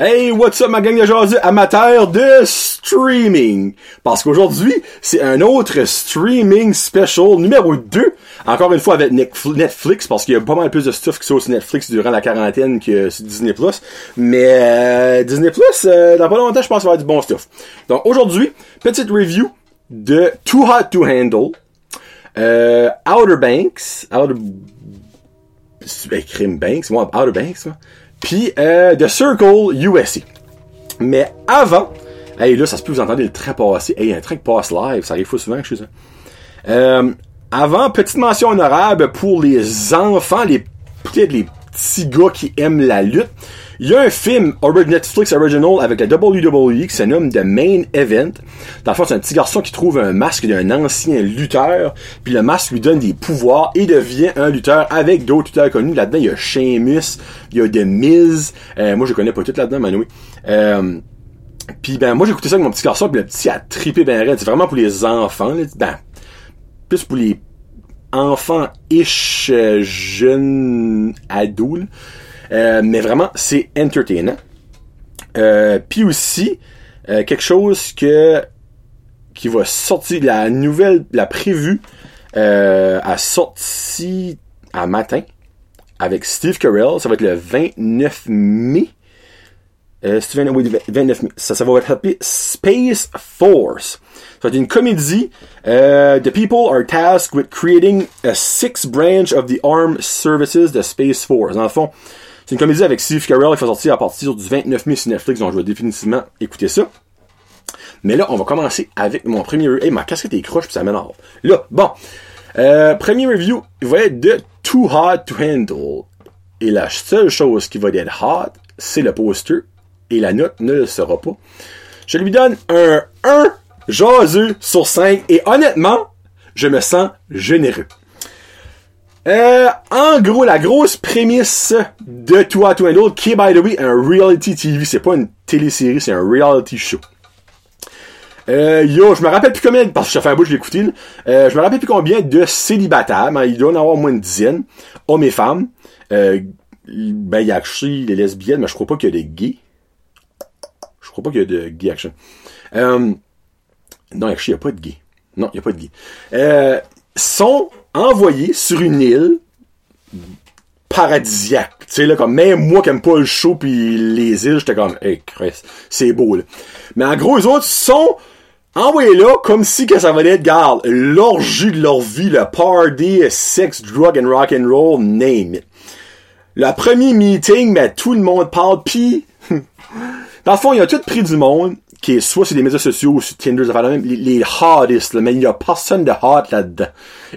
Hey, what's up ma gang de jaseux amateurs de streaming? Parce qu'aujourd'hui, c'est un autre streaming special numéro 2. Encore une fois avec Netflix, parce qu'il y a pas mal plus de stuff qui sont sur Netflix durant la quarantaine que sur Disney+. Mais euh, Disney+, euh, dans pas longtemps, je pense qu'il va avoir du bon stuff. Donc aujourd'hui, petite review de Too Hot to Handle, euh, Outer Banks, Outer... Crime Banks, moi, Outer Banks, moi puis euh, The Circle USA. Mais avant, hey, là, ça se peut vous entendez le train passer. Hey, un train qui passe live, ça arrive fou souvent que je suis ça. Euh, avant, petite mention honorable pour les enfants, les peut-être les petits gars qui aiment la lutte. Il y a un film Netflix Original avec la WWE qui se nomme The Main Event. Dans le fond, c'est un petit garçon qui trouve un masque d'un ancien lutteur, puis le masque lui donne des pouvoirs et devient un lutteur avec d'autres lutteurs connus. Là-dedans, il y a Sheamus, il y a The Miz. Euh, moi, je connais pas tout là-dedans, mais. Euh, puis ben moi écouté ça avec mon petit garçon, puis le petit a trippé ben raide. C'est vraiment pour les enfants, là. ben plus pour les enfants-ish euh, jeunes ados. Euh, mais vraiment, c'est entertainant. Euh, Puis aussi, euh, quelque chose que qui va sortir, la nouvelle, la prévue, a sorti à matin avec Steve Carell. Ça va être le 29 mai. Euh, 29 mai. Ça, ça va être Space Force. Ça va être une comédie. Uh, the people are tasked with creating a sixth branch of the armed services, the Space Force. Dans le fond, c'est une comédie avec Steve Carell qui va sortir à partir du 29 mai sur Netflix, donc je vais définitivement écouter ça. Mais là, on va commencer avec mon premier... Hey, ma casquette est croche, puis ça m'énerve. Là, bon. Euh, premier review, il va être de Too Hot to Handle. Et la seule chose qui va être hot, c'est le poster. Et la note ne le sera pas. Je lui donne un 1 jaseux sur 5. Et honnêtement, je me sens généreux. Euh, en gros, la grosse prémisse de Hot to Handle, qui est, by the way, un reality TV. C'est pas une télésérie, c'est un reality show. Euh, yo, je me rappelle plus combien, parce que ça fait un bout je écouté, euh, je me rappelle plus combien de célibataires, mais il doit en avoir moins une dizaine, hommes et femmes. Euh, ben, il y a les lesbiennes, mais je crois pas qu'il y a des gays. Crois pas qu'il y a de gay action. Euh, non, il n'y a pas de gays. Non, il n'y a pas de gays. Euh, sont envoyés sur une île paradisiaque. Tu sais, là, comme même moi qui aime pas le show puis les îles, j'étais comme, hey, Chris, c'est beau, là. Mais en gros, les autres sont envoyés là comme si que ça valait être, garde, l'orgie de leur vie, le party, sex, drug and rock and roll, name it. Le premier meeting, mais tout le monde parle, puis dans le fond, il y a tout pris du monde, qui est soit sur les médias sociaux ou sur Tinder, les, les hottest, là, mais il y a personne de hot là-dedans.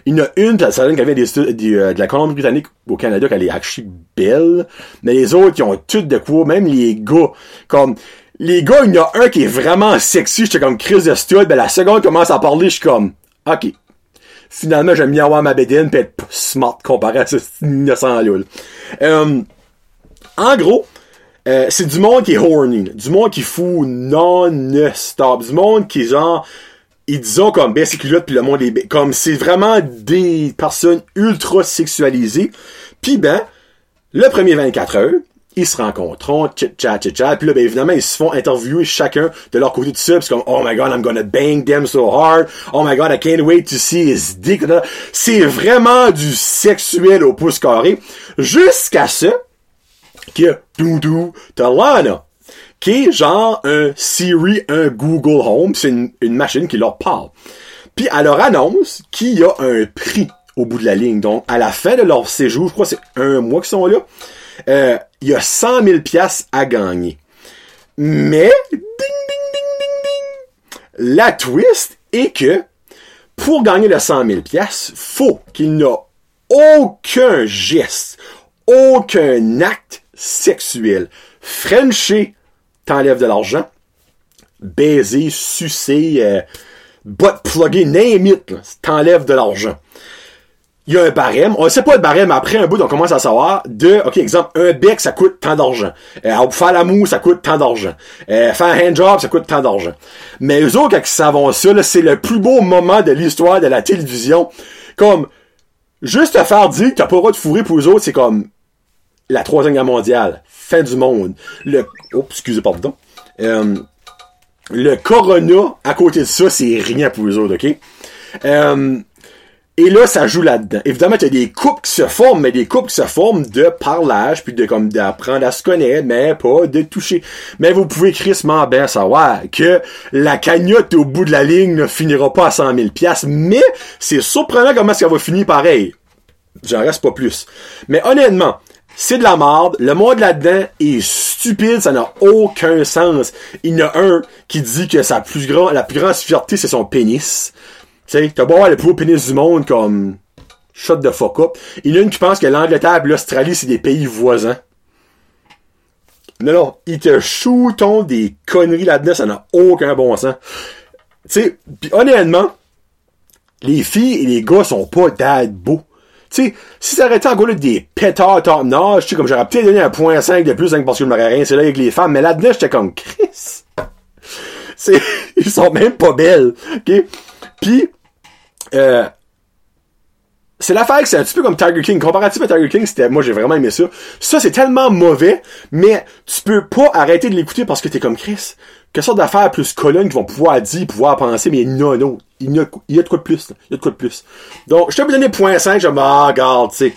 Il y en a une, ça donne qu'elle vient des, des, euh, de la Colombie-Britannique au Canada, qu'elle est actually belle, mais les autres, ils ont toutes de quoi, même les gars, comme, les gars, il y en a un qui est vraiment sexy, j'étais comme Chris de Stuart, ben la seconde commence à parler, je suis comme, ok. Finalement, j'aime bien avoir ma bédaine pis être smart comparé à ce innocent là. Euh, en gros, euh, c'est du monde qui est horny, du monde qui fout non-stop, du monde qui genre ils disent comme ben c'est culotte puis le monde est comme c'est vraiment des personnes ultra sexualisées. Puis ben le premier 24 heures, ils se rencontrent, chit chat chit chat, puis là ben évidemment ils se font interviewer chacun de leur côté de ça, c'est comme oh my god I'm gonna bang them so hard, oh my god I can't wait to see his dick. C'est vraiment du sexuel au pouce carré. Jusqu'à ça que Doudou t'as Lana, qui est genre un Siri, un Google Home, c'est une, une, machine qui leur parle. Puis elle leur annonce qu'il y a un prix au bout de la ligne. Donc, à la fin de leur séjour, je crois que c'est un mois qu'ils sont là, euh, il y a 100 000 piastres à gagner. Mais, ding, ding, ding, ding, ding, la twist est que, pour gagner le 100 000 piastres, faut qu'il n'a aucun geste, aucun acte sexuel. Frencher t'enlèves de l'argent. Baiser, sucer, euh, butt plugger, name it, t'enlèves de l'argent. Il y a un barème. On sait pas le barème. Après un bout, on commence à savoir de, OK, exemple, un bec, ça coûte tant d'argent. Euh, faire l'amour, ça coûte tant d'argent. Euh, faire un handjob, ça coûte tant d'argent. Mais eux autres, quand ils savent ça, c'est le plus beau moment de l'histoire de la télévision. Comme, juste te faire dire que t'as pas le droit de fourrer pour eux autres, c'est comme la troisième guerre mondiale fin du monde. Le, excusez, pardon. Euh, le Corona, à côté de ça, c'est rien pour eux autres, ok? Euh, et là, ça joue là-dedans. Évidemment, il y a des couples qui se forment, mais des couples qui se forment de parlage, puis de comme d'apprendre à se connaître, mais pas de toucher. Mais vous pouvez crissement bien savoir que la cagnotte au bout de la ligne ne finira pas à 100 000 pièces, mais c'est surprenant comment ça va finir pareil. J'en reste pas plus. Mais honnêtement, c'est de la merde. Le monde là-dedans est stupide, ça n'a aucun sens. Il y en a un qui dit que sa plus grand, la plus grande fierté, c'est son pénis. Tu sais, t'as beau avoir le plus haut pénis du monde comme shut the fuck up. Il y en a une qui pense que l'Angleterre et l'Australie, c'est des pays voisins. Non, non, ils te shootent des conneries là-dedans, ça n'a aucun bon sens. Tu sais, pis honnêtement, les filles et les gars sont pas dad beaux. Tu sais, si ça arrêtait en gros là, des pétards top notch, tu comme j'aurais peut-être donné un point 5 de plus, hein, parce que je m'aurais rien, c'est là avec les femmes, mais là-dedans, j'étais comme, Chris. C'est, ils sont même pas belles? Puis, euh, c'est l'affaire que c'est un petit peu comme Tiger King. Comparatif à Tiger King, c'était, moi j'ai vraiment aimé ça. Ça, c'est tellement mauvais, mais tu peux pas arrêter de l'écouter parce que t'es comme Chris. Quelle sorte d'affaires plus colonnes qui vont pouvoir dire, pouvoir penser, mais non, non. Il y a, de quoi de plus, là. Il y a de quoi de plus. Donc, je t'ai donné point 5, je me ah, regarde, tu sais.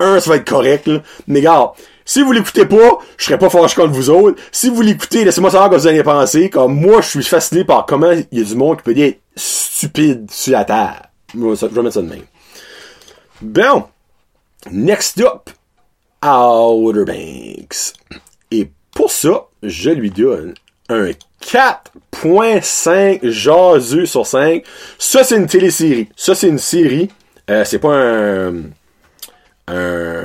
Un, ça va être correct, là. Mais regarde, si vous l'écoutez pas, je serais pas fâché contre vous autres. Si vous l'écoutez, laissez-moi savoir que vous allez penser. Comme moi, je suis fasciné par comment il y a du monde qui peut être stupide sur la terre. Je vais mettre ça de même. Bon. Next up. Outer Banks. Et pour ça, je lui donne un 4.5 jaseux sur 5. Ça, c'est une télésérie. Ça, c'est une série. Euh, c'est pas un... Un...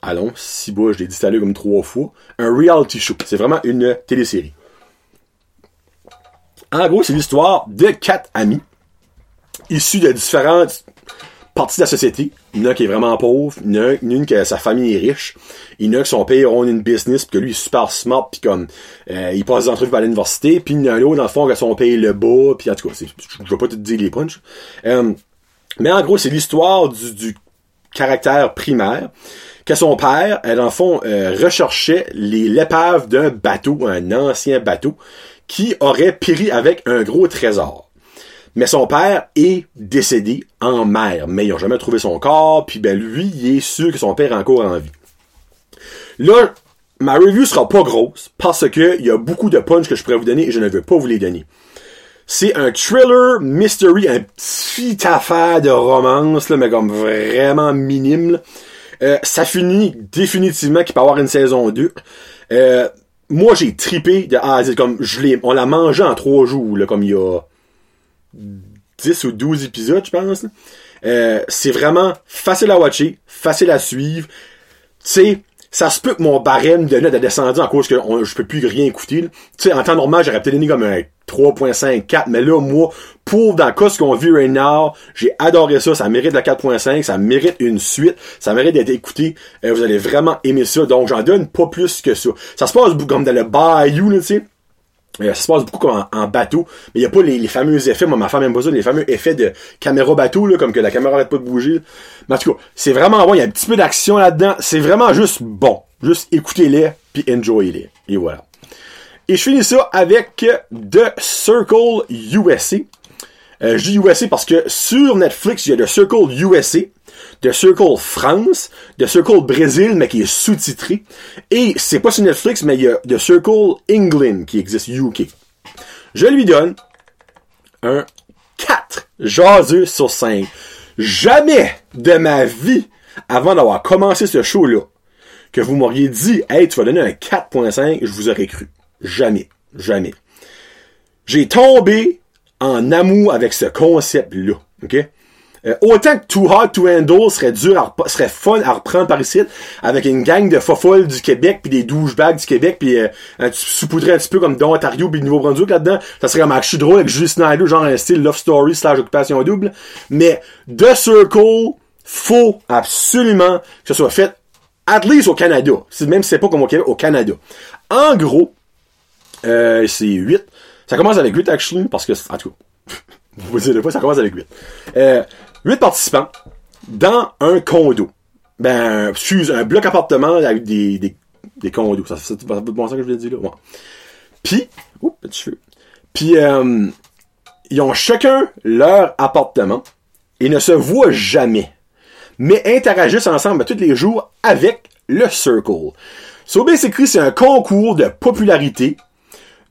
Allons, si bas, je l'ai dit tout comme trois fois. Un reality show. C'est vraiment une télésérie. En gros, c'est l'histoire de quatre amis issus de différentes partie de la société. Il y en a qui est vraiment pauvre, il y en a une que sa famille est riche, il y en a que son père a une business, puis que lui est super smart, puis comme euh, il passe des entrevues à l'université, puis il y en a un autre dans le fond que son père le bas, puis en tout cas, je vais pas te dire les punchs. Euh, mais en gros, c'est l'histoire du, du, caractère primaire que son père, euh, dans le fond, recherchait l'épave d'un bateau, un ancien bateau, qui aurait péri avec un gros trésor. Mais son père est décédé en mer, mais ils n'ont jamais trouvé son corps, puis ben lui, il est sûr que son père est encore en vie. Là, ma review sera pas grosse, parce que il y a beaucoup de punch que je pourrais vous donner et je ne veux pas vous les donner. C'est un thriller mystery, un petit affaire de romance, là, mais comme vraiment minime. Euh, ça finit définitivement qu'il peut avoir une saison 2. Euh, moi, j'ai tripé de ah, comme je l'ai, on l'a mangé en trois jours, là, comme il y a 10 ou 12 épisodes, je pense. Euh, c'est vraiment facile à watcher, facile à suivre. Tu sais, ça se peut que mon barème de notes a descendu en cause que je peux plus rien écouter. Tu sais, en temps normal, j'aurais peut-être donné comme un 3.5, 4, mais là, moi, pour dans le cas ce qu'on vit right now, j'ai adoré ça, ça mérite la 4.5, ça mérite une suite, ça mérite d'être écouté, euh, vous allez vraiment aimer ça, donc j'en donne pas plus que ça. Ça se passe comme dans le bayou, tu sais, ça se passe beaucoup comme en, bateau, mais il n'y a pas les, fameux effets, moi ma femme aime pas ça, les fameux effets de caméra bateau, là, comme que la caméra arrête pas de bouger. Mais en tout cas, c'est vraiment bon, il y a un petit peu d'action là-dedans, c'est vraiment juste bon. Juste écoutez-les, puis enjoyez-les. Et voilà. Et je finis ça avec The Circle USA. Euh, je dis USA parce que sur Netflix, il y a The Circle USA. The Circle France, The Circle Brésil, mais qui est sous-titré. Et c'est pas sur Netflix, mais il y a The Circle England qui existe, UK. Je lui donne un 4 jaseux sur 5. Jamais de ma vie, avant d'avoir commencé ce show-là, que vous m'auriez dit, hey, tu vas donner un 4.5, je vous aurais cru. Jamais. Jamais. J'ai tombé en amour avec ce concept-là. OK? Euh, autant que Too Hard to Handle serait dur, à, serait fun à reprendre par ici, avec une gang de fofolles du Québec, puis des douchebags du Québec, puis euh, un, saupoudrer un petit peu comme dans Ontario puis Nouveau-Brunswick là-dedans, ça serait comme je suis drôle avec Julie Snyder, genre un style Love Story slash Occupation Double. Mais The Circle, faut absolument que ce soit fait at least au Canada. Même si c'est pas comme au Québec, au Canada. En gros, euh, c'est 8. Ça commence avec 8 actually, parce que, en tout cas, vous dites pas, ça commence avec 8. Euh, huit participants dans un condo. Ben, excuse, un bloc appartement avec des, des, des condos. Ça, ça, bon ça que je voulais dire là. Ouais. Puis, oups, petit cheveu. Puis, euh, ils ont chacun leur appartement et ne se voient jamais, mais interagissent ensemble tous les jours avec le Circle. So basically, c'est un concours de popularité,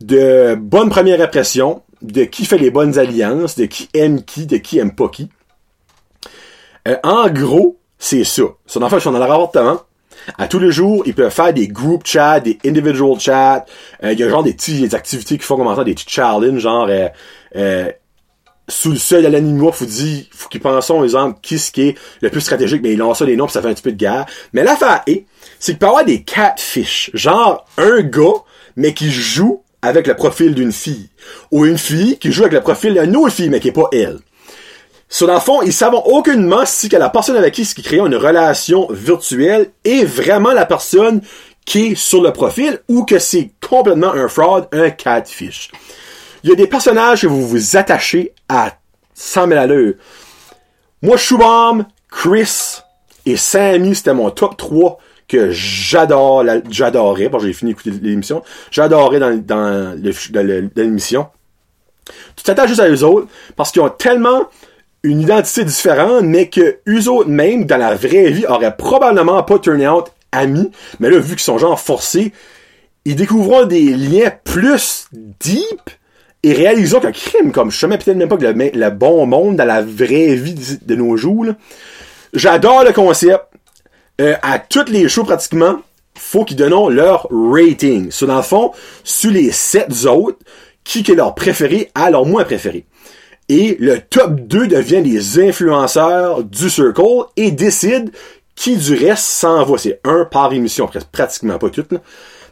de bonne première impression, de qui fait les bonnes alliances, de qui aime qui, de qui aime pas qui. Euh, en gros, c'est ça. Son enfant, ils sont dans leur appartement. À tous les jours, ils peuvent faire des group chats, des individual chats. Euh, Il y a genre des petites activités qui font commencer des petits challenges, genre euh, euh, sous le seuil de l'animaux, faut dire, faut qu'ils pensent, exemple, qui ce qui est le plus stratégique, mais ils lancent ça des noms puis ça fait un petit peu de guerre. Mais l'affaire est, c'est qu'il peut y avoir des catfish. Genre, un gars, mais qui joue avec le profil d'une fille. Ou une fille qui joue avec le profil d'une autre fille, mais qui est pas elle. Sur le fond, ils savent aucunement si la personne avec qui ils créent une relation virtuelle est vraiment la personne qui est sur le profil ou que c'est complètement un fraud, un catfish. Il y a des personnages que vous vous attachez à 100 000 à l'heure. Moi, Shubham, Chris et Sammy, c'était mon top 3 que j'adore, j'adorais, bon, j'ai fini d'écouter l'émission, j'adorais dans, l'émission. Tu t'attaches juste à eux autres parce qu'ils ont tellement une identité différente, mais que eux autres même, dans la vraie vie, auraient probablement pas turné out amis, mais là, vu qu'ils sont genre forcés, ils découvriront des liens plus deep et réalisons qu'un crime, comme je peut-être même pas que le, bon monde dans la vraie vie de, de nos jours, j'adore le concept. Euh, à toutes les shows pratiquement, faut qu'ils donnent leur rating. So, dans le fond, sur les sept autres, qui est leur préféré à leur moins préféré. Et le top 2 devient les influenceurs du Circle et décide qui du reste s'en va. C'est un par émission, pratiquement pas toutes.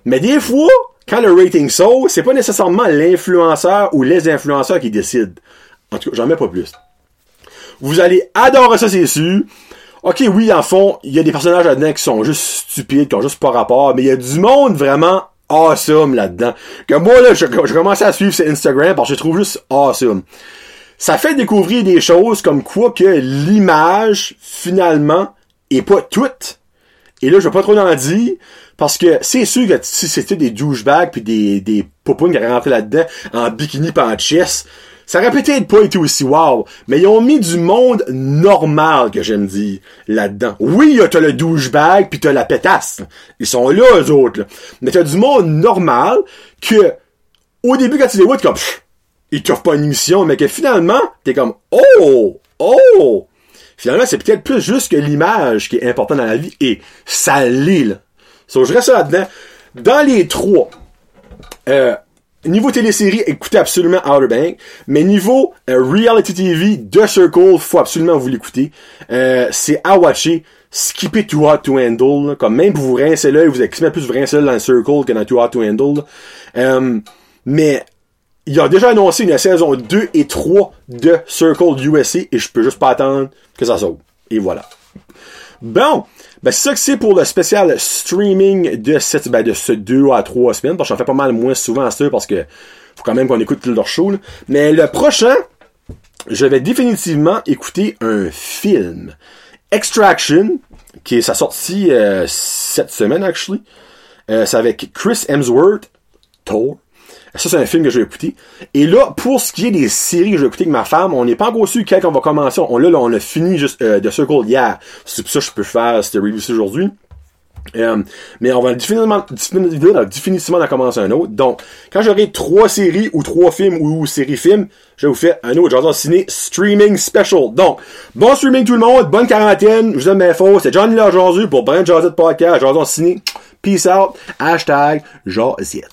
Mais des fois, quand le rating saute, c'est pas nécessairement l'influenceur ou les influenceurs qui décident. En tout cas, j'en mets pas plus. Vous allez adorer ça, c'est sûr. Ok, oui, en fond, il y a des personnages là-dedans qui sont juste stupides, qui ont juste pas rapport, mais il y a du monde vraiment awesome là-dedans. Que moi, là, je, je commencé à suivre sur Instagram parce que je trouve juste awesome. Ça fait découvrir des choses comme quoi que l'image, finalement, est pas toute. Et là, je vais pas trop en dire, parce que c'est sûr que si c'était des douchebags puis des, des popounes qui rentraient là-dedans en bikini pis en chest, ça aurait peut-être pas été aussi wow, mais ils ont mis du monde normal, que j'aime dire, là-dedans. Oui, t'as le douchebag pis t'as la pétasse. Ils sont là, eux autres, là. Mais t'as du monde normal que, au début, quand tu les t'es comme, pff, ils t'offrent pas une émission, mais que finalement, t'es comme, oh, oh! Finalement, c'est peut-être plus juste que l'image qui est importante dans la vie, et ça l'est, là. So, je reste là-dedans. Dans les trois, euh, niveau télésérie, écoutez absolument Outer Bank. Mais niveau euh, reality TV, The Circle, faut absolument vous l'écouter. Euh, c'est à watcher. Skip it too hot to handle. Comme même pour vous rincer l'œil, vous exprimez plus vous rincer dans le Circle que dans Too Hot to Handle. Euh, mais il a déjà annoncé une saison 2 et 3 de Circle USA et je peux juste pas attendre que ça saute. Et voilà. Bon, ben c'est ça que c'est pour le spécial streaming de cette ben, de ce 2 à 3 semaines, parce que j'en fais pas mal moins souvent à ça parce que faut quand même qu'on écoute leur show. Là. Mais le prochain, je vais définitivement écouter un film. Extraction, qui est sa sortie euh, cette semaine actually. Euh, c'est avec Chris Hemsworth, Thor. Ça, c'est un film que je vais écouter. Et là, pour ce qui est des séries que je vais écouter avec ma femme, on n'est pas encore sûr quand on va commencer. On, là, là, on a fini juste euh, The Circle hier. C'est pour ça que je peux faire cette review aujourd'hui. Euh, mais on va définitivement, définitivement, définitivement en commencer un autre. Donc, quand j'aurai trois séries ou trois films ou, séries films, je vais vous faire un autre genre ciné streaming special. Donc, bon streaming tout le monde, bonne quarantaine, je vous aime mes faux, c'est Johnny aujourd'hui pour Brand Jazette Podcast, Jason Ciné. Peace out, hashtag Jazette.